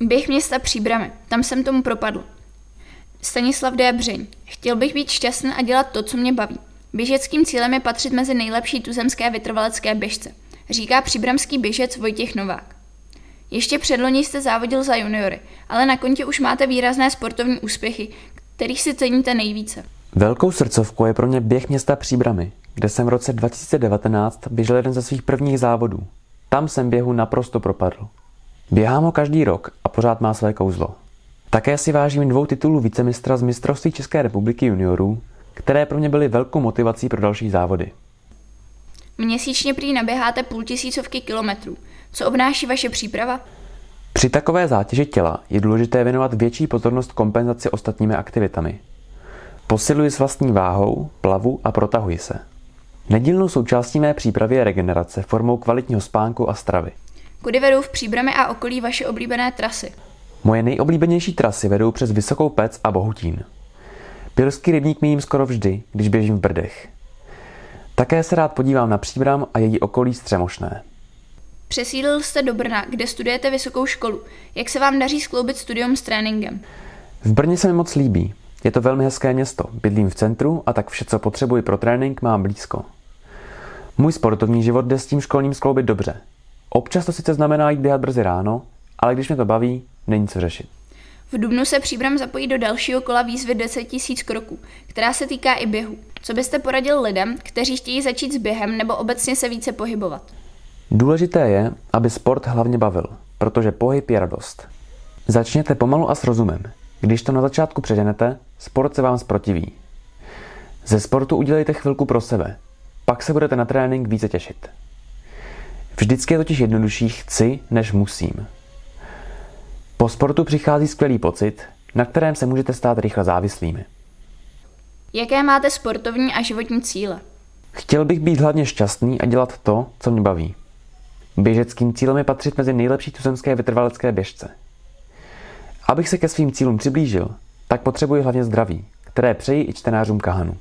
Běh města Příbramy, tam jsem tomu propadl. Stanislav Débřeň. Chtěl bych být šťastný a dělat to, co mě baví. Běžeckým cílem je patřit mezi nejlepší tuzemské vytrvalecké běžce, říká příbramský běžec Vojtěch Novák. Ještě předloni jste závodil za juniory, ale na kontě už máte výrazné sportovní úspěchy, kterých si ceníte nejvíce. Velkou srdcovkou je pro mě běh města Příbramy, kde jsem v roce 2019 běžel jeden ze svých prvních závodů. Tam jsem běhu naprosto propadl. Běhám ho každý rok a pořád má své kouzlo. Také si vážím dvou titulů vicemistra z mistrovství České republiky juniorů, které pro mě byly velkou motivací pro další závody. Měsíčně prý naběháte půl tisícovky kilometrů. Co obnáší vaše příprava? Při takové zátěži těla je důležité věnovat větší pozornost kompenzaci ostatními aktivitami. Posiluji s vlastní váhou, plavu a protahuji se. Nedílnou součástí mé přípravy je regenerace formou kvalitního spánku a stravy. Kudy vedou v Příbrami a okolí vaše oblíbené trasy? Moje nejoblíbenější trasy vedou přes Vysokou Pec a Bohutín. Pilský rybník mím skoro vždy, když běžím v Brdech. Také se rád podívám na Příbram a její okolí Střemošné. Přesídlil jste do Brna, kde studujete vysokou školu. Jak se vám daří skloubit studium s tréninkem? V Brně se mi moc líbí. Je to velmi hezké město. Bydlím v centru a tak vše, co potřebuji pro trénink, mám blízko. Můj sportovní život jde s tím školním skloubit dobře. Občas to sice znamená jít běhat brzy ráno, ale když mě to baví, není co řešit. V Dubnu se Příbram zapojí do dalšího kola výzvy 10 000 kroků, která se týká i běhu. Co byste poradil lidem, kteří chtějí začít s během nebo obecně se více pohybovat? Důležité je, aby sport hlavně bavil, protože pohyb je radost. Začněte pomalu a s rozumem. Když to na začátku předenete, sport se vám zprotiví. Ze sportu udělejte chvilku pro sebe, pak se budete na trénink více těšit. Vždycky je totiž jednodušší chci, než musím. Po sportu přichází skvělý pocit, na kterém se můžete stát rychle závislými. Jaké máte sportovní a životní cíle? Chtěl bych být hlavně šťastný a dělat to, co mě baví. Běžeckým cílem je patřit mezi nejlepší tuzemské vytrvalecké běžce. Abych se ke svým cílům přiblížil, tak potřebuji hlavně zdraví, které přeji i čtenářům Kahanu.